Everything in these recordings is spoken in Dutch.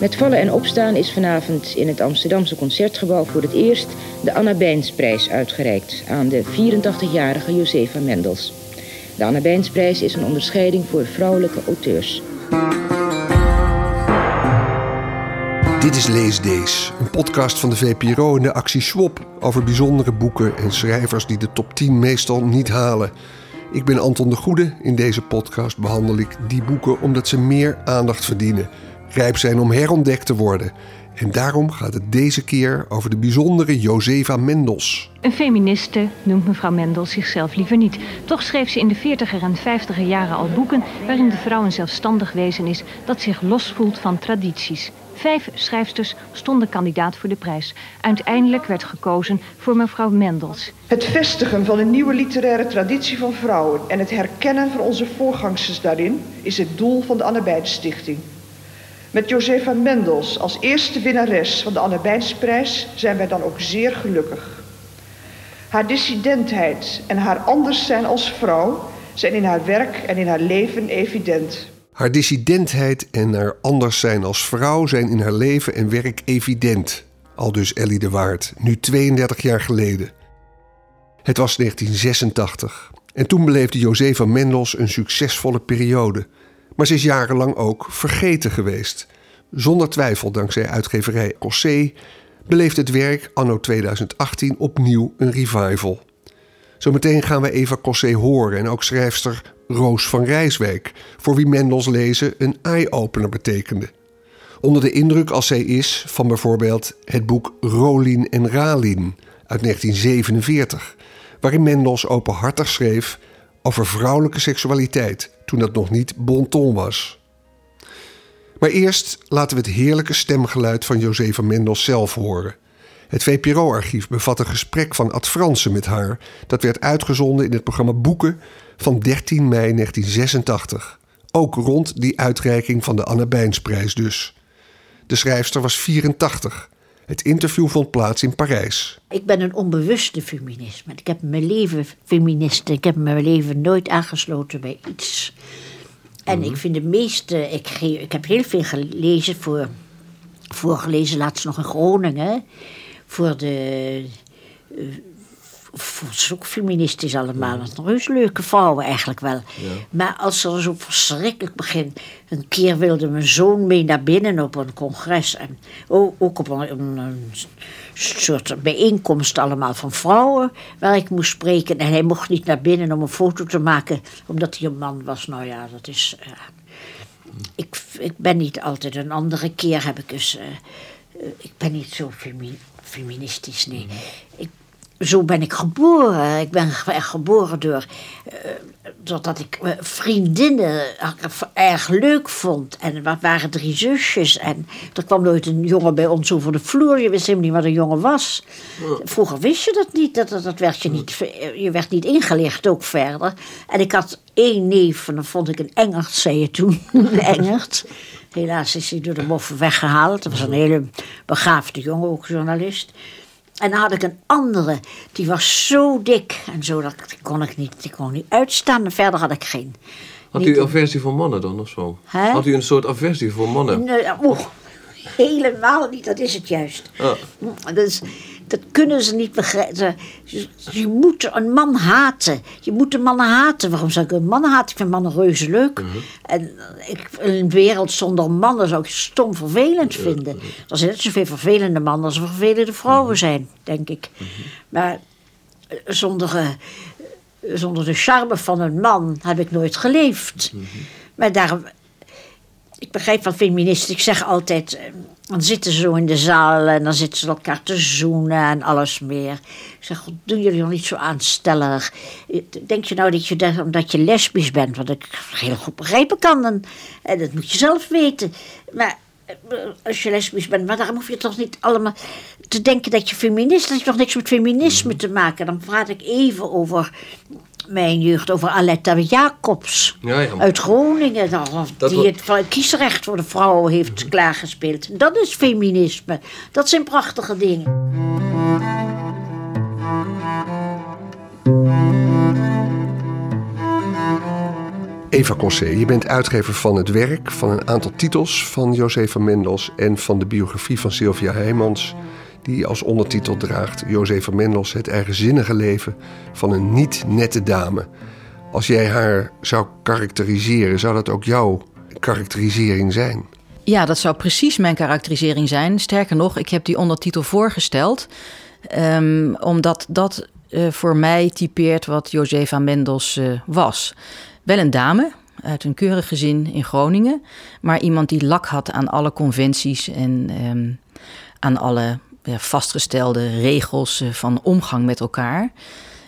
Met vallen en opstaan is vanavond in het Amsterdamse Concertgebouw voor het eerst de Anna Bijnsprijs uitgereikt aan de 84-jarige Josefa Mendels. De Anna Bijnsprijs is een onderscheiding voor vrouwelijke auteurs. Dit is Lees Days, een podcast van de VPRO en de actie Swap over bijzondere boeken en schrijvers die de top 10 meestal niet halen. Ik ben Anton de Goede. In deze podcast behandel ik die boeken omdat ze meer aandacht verdienen, rijp zijn om herontdekt te worden. En daarom gaat het deze keer over de bijzondere Josefa Mendels. Een feministe noemt mevrouw Mendels zichzelf liever niet. Toch schreef ze in de 40er en 50er jaren al boeken waarin de vrouw een zelfstandig wezen is dat zich losvoelt van tradities. Vijf schrijfsters stonden kandidaat voor de prijs. Uiteindelijk werd gekozen voor mevrouw Mendels. Het vestigen van een nieuwe literaire traditie van vrouwen en het herkennen van onze voorgangsters daarin is het doel van de Anne Stichting. Met Josefa Mendels als eerste winnares van de Anne Bijnsprijs zijn wij dan ook zeer gelukkig. Haar dissidentheid en haar anders zijn als vrouw zijn in haar werk en in haar leven evident. Haar dissidentheid en haar anders zijn als vrouw zijn in haar leven en werk evident. Al dus Ellie de Waard, nu 32 jaar geleden. Het was 1986 en toen beleefde Josefa Mendels een succesvolle periode. Maar ze is jarenlang ook vergeten geweest. Zonder twijfel, dankzij uitgeverij Cossé, beleeft het werk anno 2018 opnieuw een revival. Zometeen gaan we Eva Cossé horen en ook schrijfster Roos van Rijswijk, voor wie Mendels lezen een eye-opener betekende. Onder de indruk als zij is van bijvoorbeeld het boek Rolin en Ralin uit 1947, waarin Mendels openhartig schreef over vrouwelijke seksualiteit toen dat nog niet bon ton was. Maar eerst laten we het heerlijke stemgeluid van Josefa Mendels zelf horen. Het VPRO-archief bevat een gesprek van Ad Fransen met haar. Dat werd uitgezonden in het programma Boeken van 13 mei 1986. Ook rond die uitreiking van de Anne Bijnsprijs dus. De schrijfster was 84. Het interview vond plaats in Parijs. Ik ben een onbewuste feminist. Ik heb mijn leven feminist. Ik heb mijn leven nooit aangesloten bij iets. En mhm. ik vind de meeste. Ik, ik heb heel veel gelezen voor. Voorgelezen laatst nog in Groningen. Voor de uh, is ook feministisch allemaal. Ja. Een reus leuke vrouwen eigenlijk wel. Maar als ze zo verschrikkelijk begin. Een keer wilde mijn zoon mee naar binnen op een congres. En ook op een, een, soort bijeenkomst allemaal van vrouwen. Waar ik moest spreken. En hij mocht niet naar binnen om een foto te maken. Omdat hij een man was. Nou ja, dat is... Uh, ik, ik ben niet altijd. Een andere keer heb ik dus... Uh, ik ben niet zo feministisch, nee. Mm. Ik zo ben ik geboren. Ik ben geboren door, uh, doordat ik uh, vriendinnen erg leuk vond. En er waren drie zusjes. En er kwam nooit een jongen bij ons over de vloer. Je wist helemaal niet wat een jongen was. Vroeger wist je dat niet. Dat, dat, werd je, niet je werd niet ingelicht ook verder. En ik had één neef, en dat vond ik een Engert, zei je toen. een Engert. Helaas is hij door de moffen weggehaald. Dat was een hele begaafde jongen, ook journalist. En dan had ik een andere, die was zo dik en zo, dat kon ik niet, die kon niet uitstaan. En verder had ik geen. Had u aversie voor mannen dan of zo? Had u een soort aversie voor mannen? Nee, helemaal niet, dat is het juist. Ah. Dus, dat kunnen ze niet begrijpen. Je, moet een man haten. Je moet een mannen haten. Waarom zou ik een man haten? Ik vind mannen reuze leuk. Mhm. En ik, een wereld zonder mannen zou ik stom vervelend vinden. Er zijn net zoveel vervelende mannen als er vervelende vrouwen mhm. zijn, denk ik. Mhm. Maar eh, zonder, uh, zonder de charme van een man heb ik nooit geleefd. Maar daarom ik begrijp van feministen. Ik zeg altijd, eh, dan zitten ze zo in de zaal en dan zitten ze elkaar te zoenen en alles meer. Ik zeg, God, doen jullie nog niet zo aanstellig? Denk je nou dat je, omdat je lesbisch bent, wat ik heel goed begrijpen kan, en, en dat moet je zelf weten. Maar eh, als je lesbisch bent, maar daarom hoef je toch niet allemaal te denken dat je feminist, dat je toch niks met feminisme te maken. Dan praat ik even over mijn jeugd over Aletta Jacobs ja, ja. uit Groningen. Dat die het kiesrecht voor de vrouwen heeft klaargespeeld. Dat is feminisme. Dat zijn prachtige dingen. Eva Cossé, je bent uitgever van het werk, van een aantal titels van Josefa Mendels en van de biografie van Sylvia Heijmans, die als ondertitel draagt Josefa Mendels het eigenzinnige leven van een niet nette dame. Als jij haar zou karakteriseren, zou dat ook jouw karakterisering zijn? Ja, dat zou precies mijn karakterisering zijn. Sterker nog, ik heb die ondertitel voorgesteld, um, omdat dat uh, voor mij typeert wat Josefa Mendels uh, was. Wel een dame uit een keurig gezin in Groningen, maar iemand die lak had aan alle conventies en um, aan alle vastgestelde regels uh, van omgang met elkaar.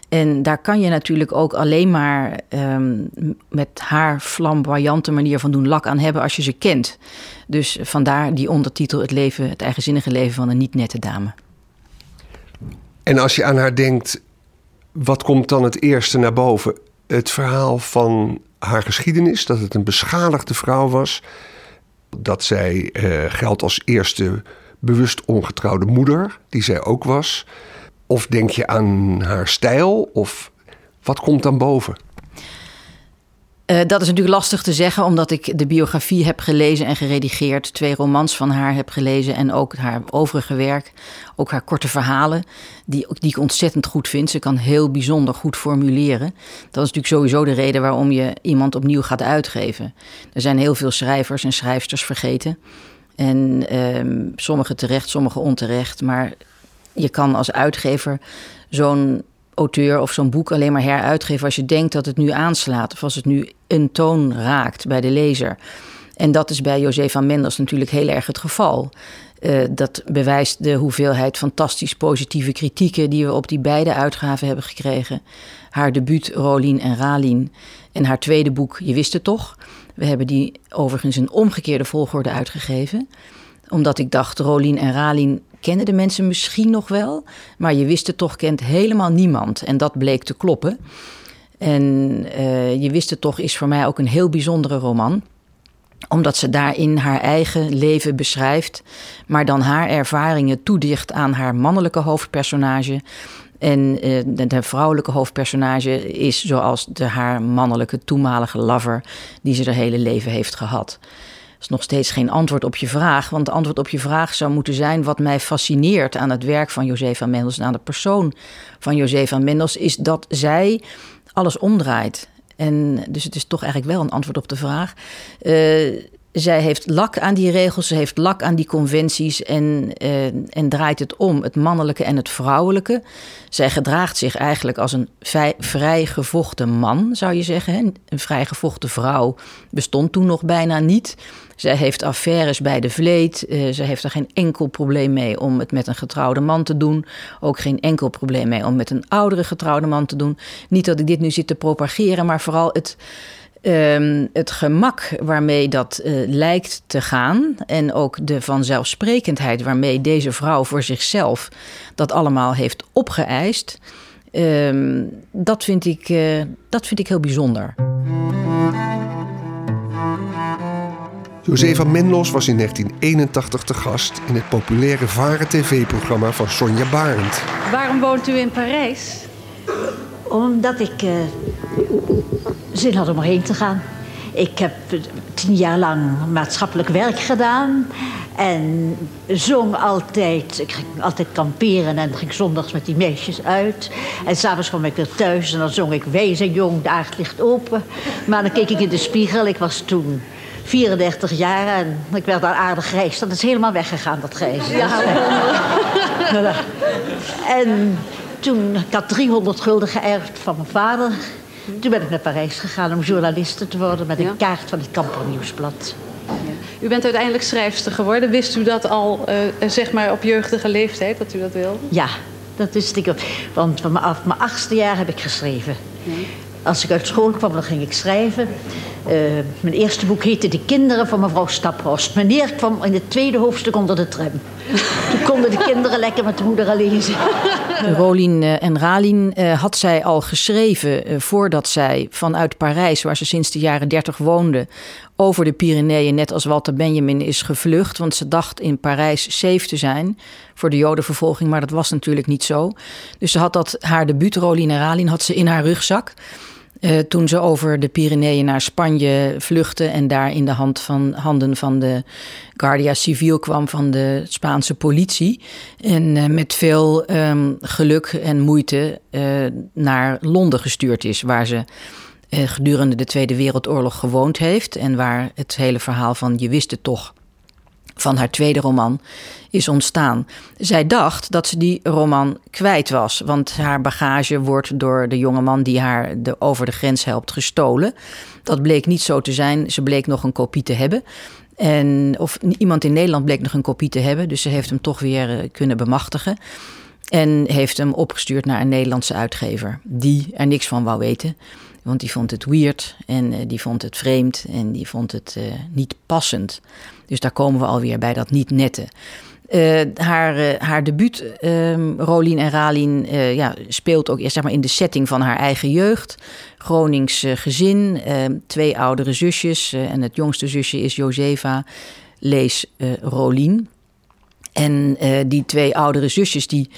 En daar kan je natuurlijk ook alleen maar um, met haar flamboyante manier van doen lak aan hebben als je ze kent. Dus vandaar die ondertitel Het leven, het eigenzinnige leven van een niet nette dame. En als je aan haar denkt, wat komt dan het eerste naar boven? Het verhaal van haar geschiedenis, dat het een beschadigde vrouw was. Dat zij uh, geldt als eerste bewust ongetrouwde moeder, die zij ook was. Of denk je aan haar stijl? Of wat komt dan boven? Uh, dat is natuurlijk lastig te zeggen, omdat ik de biografie heb gelezen en geredigeerd. Twee romans van haar heb gelezen en ook haar overige werk. Ook haar korte verhalen, die, die ik ontzettend goed vind. Ze kan heel bijzonder goed formuleren. Dat is natuurlijk sowieso de reden waarom je iemand opnieuw gaat uitgeven. Er zijn heel veel schrijvers en schrijfsters vergeten. En uh, sommige terecht, sommige onterecht. Maar je kan als uitgever zo'n auteur of zo'n boek alleen maar heruitgeven als je denkt dat het nu aanslaat of als het nu een toon raakt bij de lezer. En dat is bij José van Mendels natuurlijk heel erg het geval. Uh, dat bewijst de hoeveelheid fantastisch positieve kritieken die we op die beide uitgaven hebben gekregen. Haar debuut Rolien en Ralien en haar tweede boek Je wist het toch. We hebben die overigens in omgekeerde volgorde uitgegeven. Omdat ik dacht, Rolien en Ralien kennen de mensen misschien nog wel, maar je wist het toch kent helemaal niemand. En dat bleek te kloppen. En uh, je wist het toch is voor mij ook een heel bijzondere roman omdat ze daarin haar eigen leven beschrijft, maar dan haar ervaringen toedicht aan haar mannelijke hoofdpersonage. En uh, de, vrouwelijke hoofdpersonage is zoals de, haar mannelijke toenmalige lover, die ze haar hele leven heeft gehad is nog steeds geen antwoord op je vraag. Want het antwoord op je vraag zou moeten zijn: wat mij fascineert aan het werk van Josefa Mendels en aan de persoon van Josefa Mendels, is dat zij alles omdraait. En dus het is toch eigenlijk wel een antwoord op de vraag. Uh, zij heeft lak aan die regels, ze heeft lak aan die conventies en, uh, en draait het om, het mannelijke en het vrouwelijke. Zij gedraagt zich eigenlijk als een vrij gevochten man, zou je zeggen. Een vrij gevochten vrouw bestond toen nog bijna niet. Zij heeft affaires bij de vleet. Uh, zij heeft er geen enkel probleem mee om het met een getrouwde man te doen. Ook geen enkel probleem mee om met een oudere getrouwde man te doen. Niet dat ik dit nu zit te propageren, maar vooral het Um, het gemak waarmee dat uh, lijkt te gaan en ook de vanzelfsprekendheid waarmee deze vrouw voor zichzelf dat allemaal heeft opgeëist, um, dat, vind ik, uh, dat vind ik heel bijzonder. Josefa Menlos was in 1981 te gast in het populaire Varen TV-programma van Sonja Barend. Waarom woont u in Parijs? Omdat ik uh, zin had om erheen te gaan. Ik heb tien jaar lang maatschappelijk werk gedaan. En zong altijd. Ik ging altijd kamperen en ging zondags met die meisjes uit. En s'avonds kwam ik weer thuis en dan zong ik Wezen jong, de aard ligt open. Maar dan keek ik in de spiegel. Ik was toen 34 jaar en ik werd al aardig grijs. Dat is helemaal weggegaan, dat grijs. Ja. en toen, ik had 300 gulden geërfd van mijn vader. Toen ben ik naar Parijs gegaan om journaliste te worden met een kaart van het Kampernieuwsblad. Ja. U bent uiteindelijk schrijfster geworden. Wist u dat al, uh, zeg maar, op jeugdige leeftijd, dat u dat wilde? Ja, dat wist ik. Want vanaf mijn achtste jaar heb ik geschreven. Ja. Als ik uit school kwam, dan ging ik schrijven. Uh, mijn eerste boek heette De Kinderen van mevrouw Staphorst. Meneer kwam in het tweede hoofdstuk onder de tram. Konden de kinderen lekker met de moeder lezen. Rolien eh, en Ralien uh, had zij al geschreven uh, voordat zij vanuit Parijs, waar ze sinds de jaren dertig woonde, over de Pyreneeën, net als Walter Benjamin, is gevlucht. Want ze dacht in Parijs safe te zijn voor de jodenvervolging, maar dat was natuurlijk niet zo. Dus ze had dat, haar debuut, Rolien en Ralien, had ze in haar rugzak. Uh, toen ze over de Pyreneeën naar Spanje vluchtte en daar in de hand van, handen van de Guardia Civil kwam van de Spaanse politie. En uh, met veel um, geluk en moeite uh, naar Londen gestuurd is, waar ze gedurende de Tweede Wereldoorlog gewoond heeft. En waar het hele verhaal van Je wist het toch van haar tweede roman is ontstaan. Zij dacht dat ze die roman kwijt was, want haar bagage wordt door de jonge man die haar de, over de grens helpt gestolen. Dat bleek niet zo te zijn. Ze bleek nog een kopie te hebben. En, of iemand in Nederland bleek nog een kopie te hebben, dus ze heeft hem toch weer eh, kunnen bemachtigen. En heeft hem opgestuurd naar een Nederlandse uitgever, die er niks van wou weten. Want die vond het weird en uh, die vond het vreemd en die vond het uh, niet passend. Dus daar komen we alweer bij dat niet nette. Uh, haar, uh, haar debuut, um, Rolien en Ralien, ja, speelt ook zeg maar, in de setting van haar eigen jeugd. Gronings gezin, ehm, twee oudere zusjes en het jongste zusje is Josefa, lees Rolien. En die twee oudere zusjes die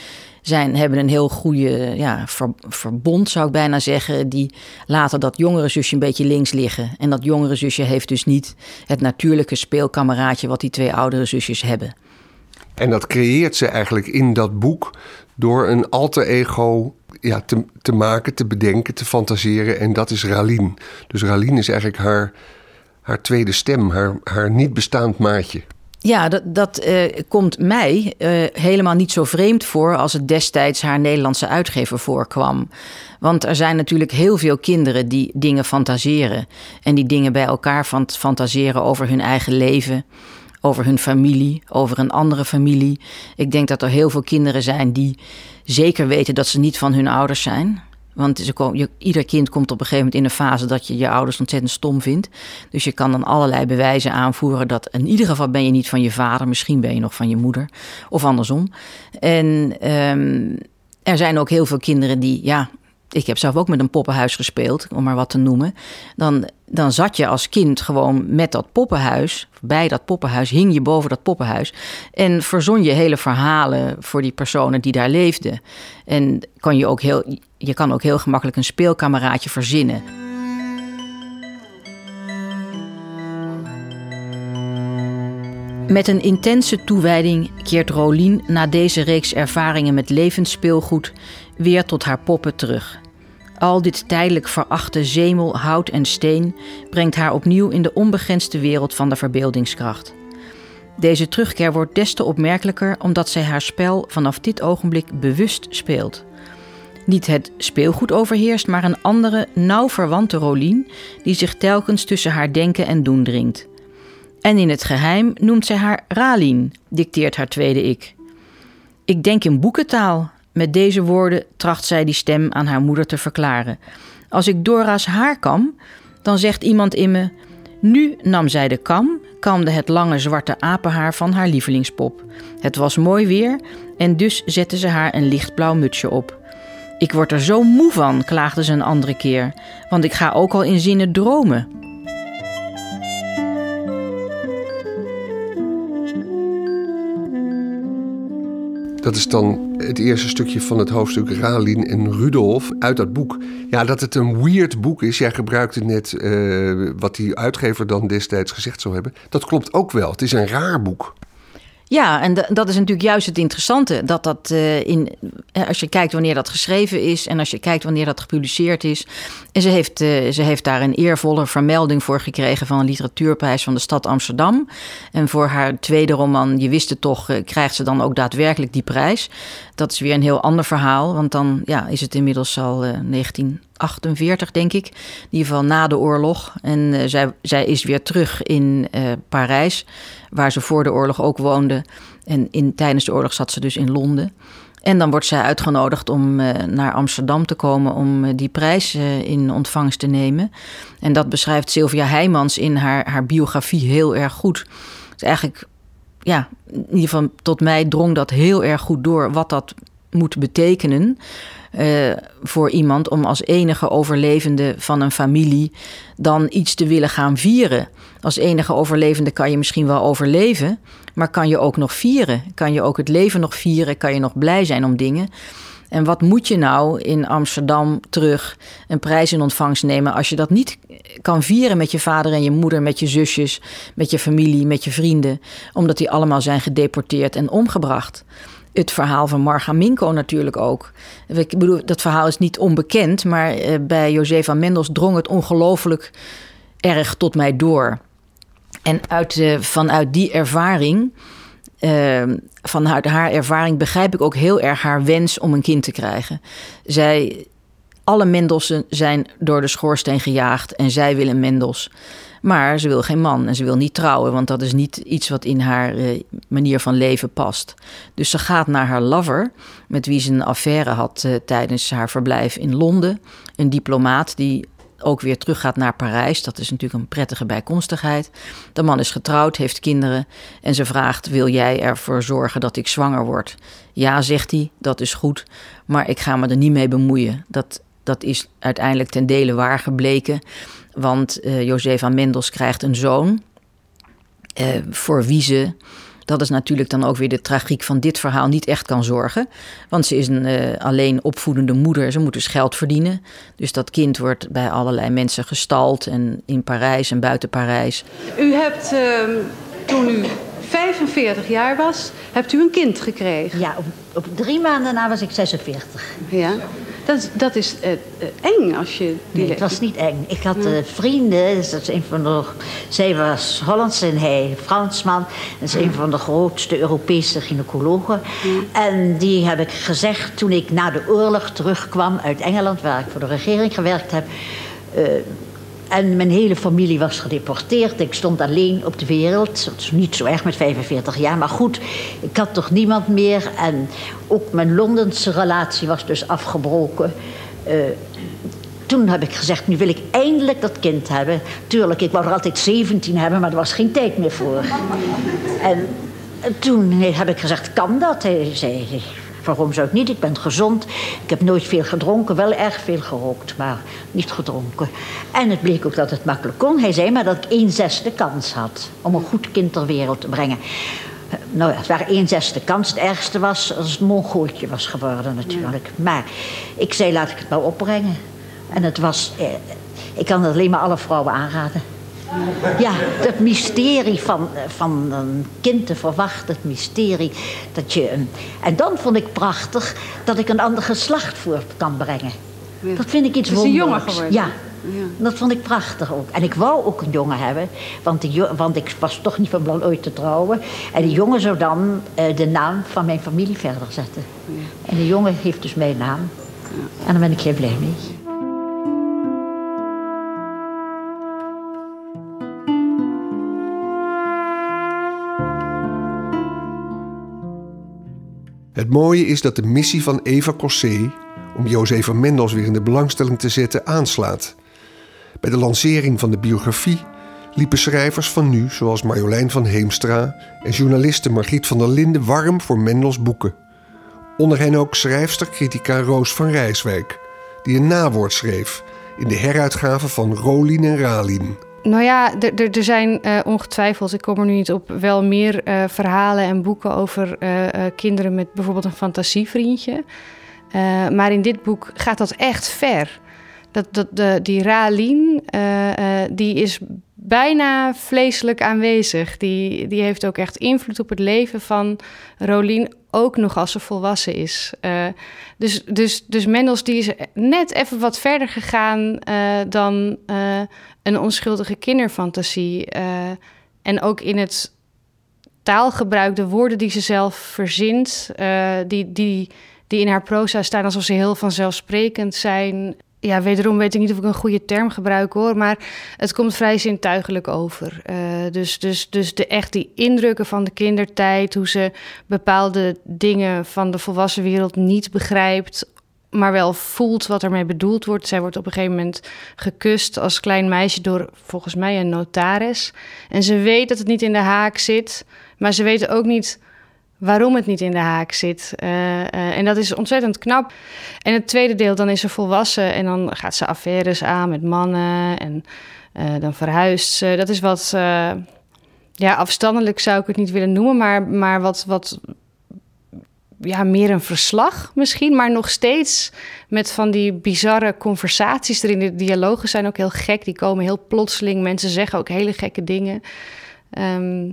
zijn, hebben een heel goede ja, verbond, zou ik bijna zeggen. Die laten dat jongere zusje een beetje links liggen. En dat jongere zusje heeft dus niet het natuurlijke speelkameraadje wat die twee oudere zusjes hebben. En dat creëert ze eigenlijk in dat boek door een alter ego ja, te, te maken, te bedenken, te fantaseren. En dat is Ralien. Dus Ralien is eigenlijk haar, haar tweede stem, haar, haar niet bestaand maatje. Ja, dat, dat uh, komt mij uh, helemaal niet zo vreemd voor als het destijds haar Nederlandse uitgever voorkwam. Want er zijn natuurlijk heel veel kinderen die dingen fantaseren. En die dingen bij elkaar fantaseren over hun eigen leven, over hun familie, over een andere familie. Ik denk dat er heel veel kinderen zijn die zeker weten dat ze niet van hun ouders zijn. Want ze komen, ieder kind komt op een gegeven moment in een fase dat je je ouders ontzettend stom vindt. Dus je kan dan allerlei bewijzen aanvoeren dat in ieder geval ben je niet van je vader, misschien ben je nog van je moeder of andersom. En um, er zijn ook heel veel kinderen die, ja, ik heb zelf ook met een poppenhuis gespeeld, om maar wat te noemen. Dan, dan zat je als kind gewoon met dat poppenhuis, bij dat poppenhuis, hing je boven dat poppenhuis. En verzon je hele verhalen voor die personen die daar leefden. En kan je, ook heel, je kan ook heel gemakkelijk een speelkameraadje verzinnen. Met een intense toewijding keert Rolien na deze reeks ervaringen met levensspeelgoed weer tot haar poppen terug. Al dit tijdelijk verachte zemel, hout en steen brengt haar opnieuw in de onbegrensde wereld van de verbeeldingskracht. Deze terugkeer wordt des te opmerkelijker omdat zij haar spel vanaf dit ogenblik bewust speelt. Niet het speelgoed overheerst, maar een andere, nauw verwante Rolien die zich telkens tussen haar denken en doen dringt. En in het geheim noemt zij haar Ralien, dicteert haar tweede ik. Ik denk in boekentaal, met deze woorden tracht zij die stem aan haar moeder te verklaren. Als ik Dora's haar kam, dan zegt iemand in me: Nu nam zij de kam, kamde het lange zwarte apenhaar van haar lievelingspop. Het was mooi weer en dus zette ze haar een lichtblauw mutsje op. Ik word er zo moe van, klaagde ze een andere keer, want ik ga ook al in zinnen dromen. Dat is dan het eerste stukje van het hoofdstuk Ralien en Rudolf uit dat boek. Ja, dat het een weird boek is. Jij gebruikte net uh, wat die uitgever dan destijds gezegd zou hebben. Dat klopt ook wel. Het is een raar boek. Ja, en dat is natuurlijk juist het interessante. Dat dat uh, in, eh, als je kijkt wanneer dat geschreven is en als je kijkt wanneer dat gepubliceerd is. En ze heeft, uh, ze heeft daar een eervolle vermelding voor gekregen van een literatuurprijs van de stad Amsterdam. En voor haar tweede roman, Je wist het toch, uh, krijgt ze dan ook daadwerkelijk die prijs. Dat is weer een heel ander verhaal, want dan ja, is het inmiddels al 1948, denk ik. In ieder geval na de oorlog. En zij, zij is weer terug in Parijs waar ze voor de oorlog ook woonde. En in, tijdens de oorlog zat ze dus in Londen. En dan wordt zij uitgenodigd om uh, naar Amsterdam te komen om uh, die prijs uh, in ontvangst te nemen. En dat beschrijft Sylvia Heijmans in haar, haar biografie heel erg goed. Dus eigenlijk, ja, in ieder geval tot mij drong dat heel erg goed door wat dat moet betekenen. Uh, voor iemand om als enige overlevende van een familie dan iets te willen gaan vieren. Als enige overlevende kan je misschien wel overleven, maar kan je ook nog vieren? Kan je ook het leven nog vieren? Kan je nog blij zijn om dingen? En wat moet je nou in Amsterdam terug een prijs in ontvangst nemen als je dat niet kan vieren met je vader en je moeder, met je zusjes, met je familie, met je vrienden, omdat die allemaal zijn gedeporteerd en omgebracht? Het verhaal van Marga Minko natuurlijk ook. Ik bedoel, dat verhaal is niet onbekend, maar eh, bij Josefa Mendels drong het ongelooflijk erg tot mij door. En uit, uh, vanuit die ervaring, uh, vanuit haar ervaring, begrijp ik ook heel erg haar wens om een kind te krijgen. Zij, alle Mendelsen zijn door de schoorsteen gejaagd en zij willen Mendels. Maar ze wil geen man en ze wil niet trouwen, want dat is niet iets wat in haar uh, manier van leven past. Dus ze gaat naar haar lover, met wie ze een affaire had uh, tijdens haar verblijf in Londen. Een diplomaat die ook weer teruggaat naar Parijs. Dat is natuurlijk een prettige bijkomstigheid. De man is getrouwd, heeft kinderen en ze vraagt: Wil jij ervoor zorgen dat ik zwanger word? Ja, zegt hij, dat is goed, maar ik ga me er niet mee bemoeien. Dat, dat is uiteindelijk ten dele waar gebleken. Want uh, Josefa Mendels krijgt een zoon. Uh, voor wie ze, dat is natuurlijk dan ook weer de tragiek van dit verhaal, niet echt kan zorgen. Want ze is een uh, alleen opvoedende moeder. Ze moet dus geld verdienen. Dus dat kind wordt bij allerlei mensen gestald. En in Parijs en buiten Parijs. U hebt ehm, toen u 45 jaar was, hebt u een kind gekregen. Ja, op, op drie maanden na was ik 46. Ja. Dat, dat is uh, eng als je... Die nee, het was niet eng. Ik had uh, vrienden. Dus dat is een van de, zij was Hollands en hij Fransman. Dat is een van de grootste Europese gynaecologen. En die heb ik gezegd toen ik na de oorlog terugkwam uit Engeland... waar ik voor de regering gewerkt heb... Uh, en mijn hele familie was gedeporteerd. Ik stond alleen op de wereld. Is niet zo erg met 45 jaar, maar goed, ik had toch niemand meer. En ook mijn Londense relatie was dus afgebroken. Uh, toen heb ik gezegd, nu wil ik eindelijk dat kind hebben. Tuurlijk, ik wou er altijd 17 hebben, maar er was geen tijd meer voor. En toen heb ik gezegd, kan dat? Hij zei, Waarom zou ik niet? Ik ben gezond. Ik heb nooit veel gedronken. Wel erg veel gerookt, maar niet gedronken. En het bleek ook dat het makkelijk kon. Hij zei maar dat ik één zesde kans had om een goed kind ter wereld te brengen. Nou ja, het waren één zesde kans. Het ergste was als het mongooltje was geworden natuurlijk. Maar ik zei, laat ik het nou opbrengen. En het was... Eh, ik kan het alleen maar alle vrouwen aanraden. Ja, het mysterie van, van een kind te verwachten, het mysterie dat je... En dan vond ik prachtig dat ik een ander geslacht voort kan brengen. Dat vind ik iets wonderlijks. een jongen geworden? Ja. ja. Dat vond ik prachtig ook. En ik wou ook een jongen hebben, want, die, want ik was toch niet van plan ooit te trouwen. En die jongen zou dan uh, de naam van mijn familie verder zetten. Ja. En die jongen heeft dus mijn naam. Ja. En daar ben ik heel blij mee. Het mooie is dat de missie van Eva Cossé om Josefa Mendels weer in de belangstelling te zetten aanslaat. Bij de lancering van de biografie liepen schrijvers van nu, zoals Marjolein van Heemstra en journaliste Margriet van der Linden, warm voor Mendels boeken. Onder hen ook schrijfster-critica Roos van Rijswijk, die een nawoord schreef in de heruitgave van Rolien en Ralien. Nou ja, er zijn uh, ongetwijfeld, ik kom er nu niet op, wel meer uh, verhalen en boeken over uh, kinderen met bijvoorbeeld een fantasievriendje. maar in dit boek gaat dat echt ver. Dat, dat, de, die Ralien, die is bijna vleeselijk aanwezig. Die, die heeft ook echt invloed op het leven van Rolien, ook nog als ze volwassen is. Uh, dus, dus, dus Mendels die is net even wat verder gegaan uh, dan uh, een onschuldige kinderfantasie. en ook in het taalgebruik, de woorden die ze zelf verzint, die, die, die in haar proza staan alsof ze heel vanzelfsprekend zijn ja, wederom weet ik niet of ik een goede term gebruik hoor, maar het komt vrij zintuigelijk over. Uh, dus, dus, dus de echt die indrukken van de kindertijd, hoe ze bepaalde dingen van de volwassen wereld niet begrijpt, maar wel voelt wat ermee bedoeld wordt. Zij wordt op een gegeven moment gekust als klein meisje door volgens mij een notaris. En ze weet dat het niet in de haak zit, maar ze weet ook niet waarom het niet in de haak zit. Uh, uh, en dat is ontzettend knap. En het tweede deel, dan is ze volwassen en dan gaat ze affaires aan met mannen en uh, dan verhuist ze. Dat is wat, ja, afstandelijk zou ik het niet willen noemen, maar, maar wat, wat ja, meer een verslag misschien, maar nog steeds met van die bizarre conversaties erin. De dialogen zijn ook heel gek, die komen heel plotseling. Mensen zeggen ook hele gekke dingen. Ehm,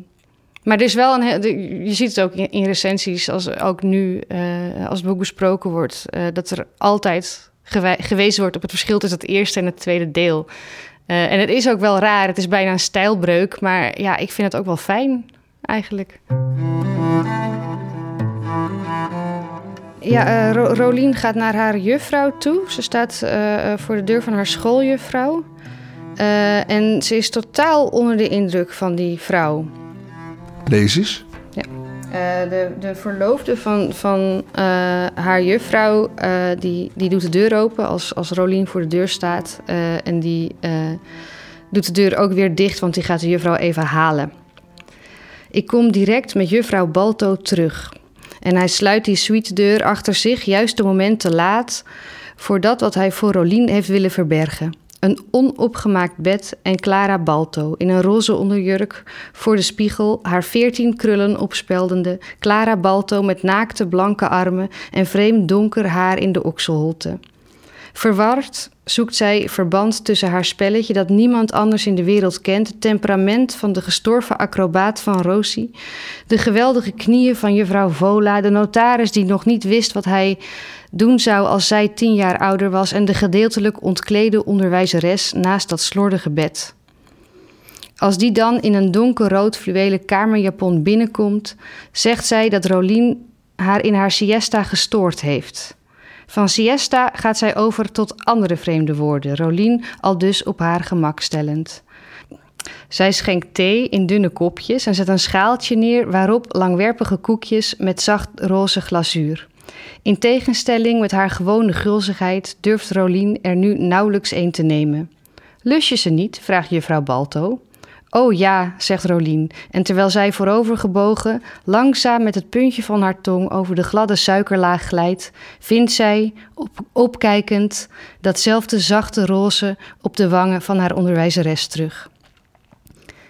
maar er is wel een. Je ziet het ook in, recensies, als ook nu, uh, als het boek besproken wordt, uh, dat er altijd gewezen wordt op het verschil tussen het eerste en het tweede deel. Uh, en het is ook wel raar, het is bijna een stijlbreuk, maar ja, ik vind het ook wel fijn eigenlijk. Ja, uh, Rolien gaat naar haar juffrouw toe. Ze staat voor de deur van haar schooljuffrouw. En ze is totaal onder de indruk van die vrouw. Lees eens. Ja. de, de verloofde van, van haar juffrouw, die, die doet de deur open als, als Rolien voor de deur staat. en die doet de deur ook weer dicht, want die gaat de juffrouw even halen. Ik kom direct met juffrouw Balto terug. En hij sluit die suite-deur achter zich juist een moment te laat voor dat wat hij voor Rolien heeft willen verbergen. Een onopgemaakt bed en Clara Balto in een roze onderjurk voor de spiegel, haar veertien krullen opspeldende. Clara Balto met naakte blanke armen en vreemd donker haar in de okselholte. Verward zoekt zij verband tussen haar spelletje dat niemand anders in de wereld kent, het temperament van de gestorven acrobaat van Rosie, de geweldige knieën van juffrouw Vola, de notaris die nog niet wist wat hij doen zou als zij tien jaar ouder was en de gedeeltelijk ontklede onderwijzeres naast dat slordige bed. Als die dan in een donkerrood fluwelen kamerjapon binnenkomt, zegt zij dat Rolien haar in haar siesta gestoord heeft. Van siesta gaat zij over tot andere vreemde woorden, Rolien al dus op haar gemak stellend. Zij schenkt thee in dunne kopjes en zet een schaaltje neer waarop langwerpige koekjes met zacht roze glazuur. In tegenstelling met haar gewone gulzigheid durft Rolien er nu nauwelijks een te nemen. Lust je ze niet? vraagt juffrouw Balto. Oh ja, zegt Rolien, en terwijl zij voorovergebogen langzaam met het puntje van haar tong over de gladde suikerlaag glijdt, vindt zij, op, opkijkend, datzelfde zachte roze op de wangen van haar onderwijzeres terug.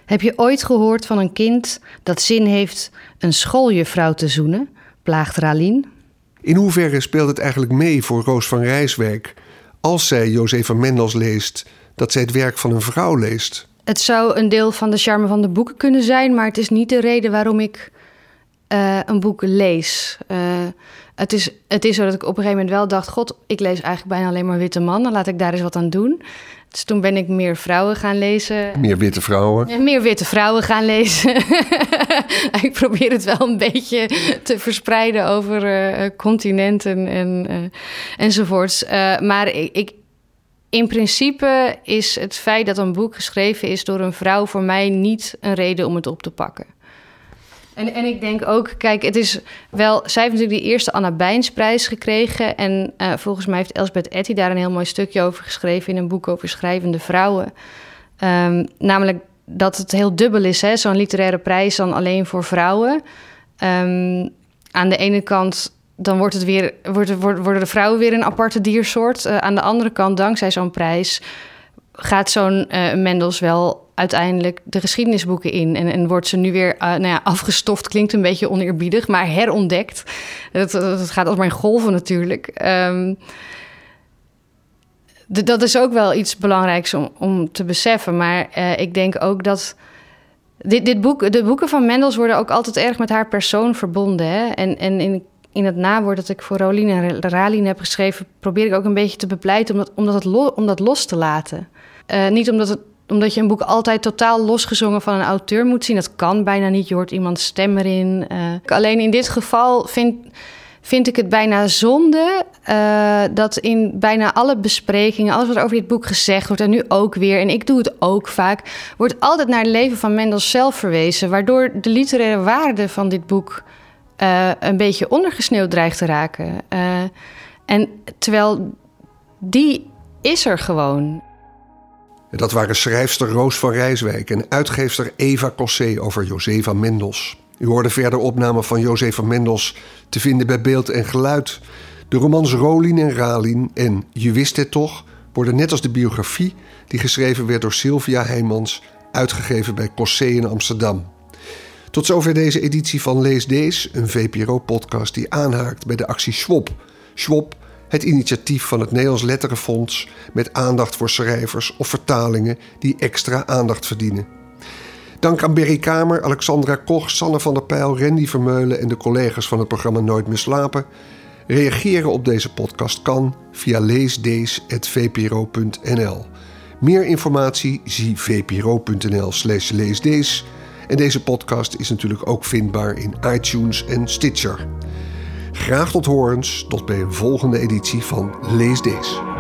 Heb je ooit gehoord van een kind dat zin heeft een schooljuffrouw te zoenen? plaagt Ralien. In hoeverre speelt het eigenlijk mee voor Roos van Rijswijk als zij Josefa Mendels leest, dat zij het werk van een vrouw leest? het zou een deel van de charme van de boeken kunnen zijn, maar het is niet de reden waarom ik uh, een boek lees. Uh, het, is, het is zo dat ik op een gegeven moment wel dacht: God, ik lees eigenlijk bijna alleen maar witte mannen, laat ik daar eens wat aan doen. Dus toen ben ik meer vrouwen gaan lezen. Meer witte vrouwen? Ja, meer witte vrouwen gaan lezen. ik probeer het wel een beetje te verspreiden over uh, continenten en, enzovoorts. maar ik, ik, in principe is het feit dat een boek geschreven is door een vrouw voor mij niet een reden om het op te pakken. En, en ik denk ook, kijk, het is wel. Zij heeft natuurlijk die eerste Anna Bijnsprijs gekregen. En uh, volgens mij heeft Elsbeth Etty daar een heel mooi stukje over geschreven in een boek over schrijvende vrouwen. Um, namelijk dat het heel dubbel is, zo'n literaire prijs dan alleen voor vrouwen. Um, aan de ene kant dan wordt het weer, wordt, worden de vrouwen weer een aparte diersoort. Uh, aan de andere kant, dankzij zo'n prijs, gaat zo'n uh, Mendels wel uiteindelijk de geschiedenisboeken in. En, en wordt ze nu weer uh, nou ja, afgestoft, klinkt een beetje oneerbiedig, maar herontdekt. Het gaat als mijn golven natuurlijk. Um, dat is ook wel iets belangrijks om, om te beseffen. Maar ik denk ook dat. Dit, dit boek, de boeken van Mendels worden ook altijd erg met haar persoon verbonden. Hè? En, en in in het nawoord dat ik voor Rolien en heb geschreven, probeer ik ook een beetje te bepleiten om dat, dat, om dat los te laten. Uh, niet omdat, het, omdat je een boek altijd totaal losgezongen van een auteur moet zien. Dat kan bijna niet. Je hoort iemands stem erin. Uh, alleen in dit geval vind, vind ik het bijna zonde uh, dat in bijna alle besprekingen, alles wat over dit boek gezegd wordt en nu ook weer, en ik doe het ook vaak, wordt altijd naar het leven van Mendel zelf verwezen, waardoor de literaire waarde van dit boek uh, een beetje ondergesneeuwd dreigt te raken. En terwijl die is er gewoon. Dat waren schrijfster Roos van Rijswijk en uitgeefster Eva Cossé over Josefa Mendels. U hoorde verder opnamen van Josefa Mendels te vinden bij Beeld en Geluid. De romans Rolien en Ralien en Je wist het toch worden net als de biografie die geschreven werd door Sylvia Heijmans uitgegeven bij Cossé in Amsterdam. Tot zover deze editie van Lees Dees, een VPRO-podcast die aanhaakt bij de actie Schwab. Schwab, het initiatief van het Nederlands Letterenfonds met aandacht voor schrijvers of vertalingen die extra aandacht verdienen. Dank aan Berry Kamer, Alexandra Koch, Sanne van der Pijl, Randy Vermeulen en de collega's van het programma Nooit meer slapen. Reageren op deze podcast kan via leesdees.vpro.nl. Meer informatie zie vpro.nl slash. En deze podcast is natuurlijk ook vindbaar in iTunes en Stitcher. Graag tot horens, tot bij een volgende editie van Lees Dees.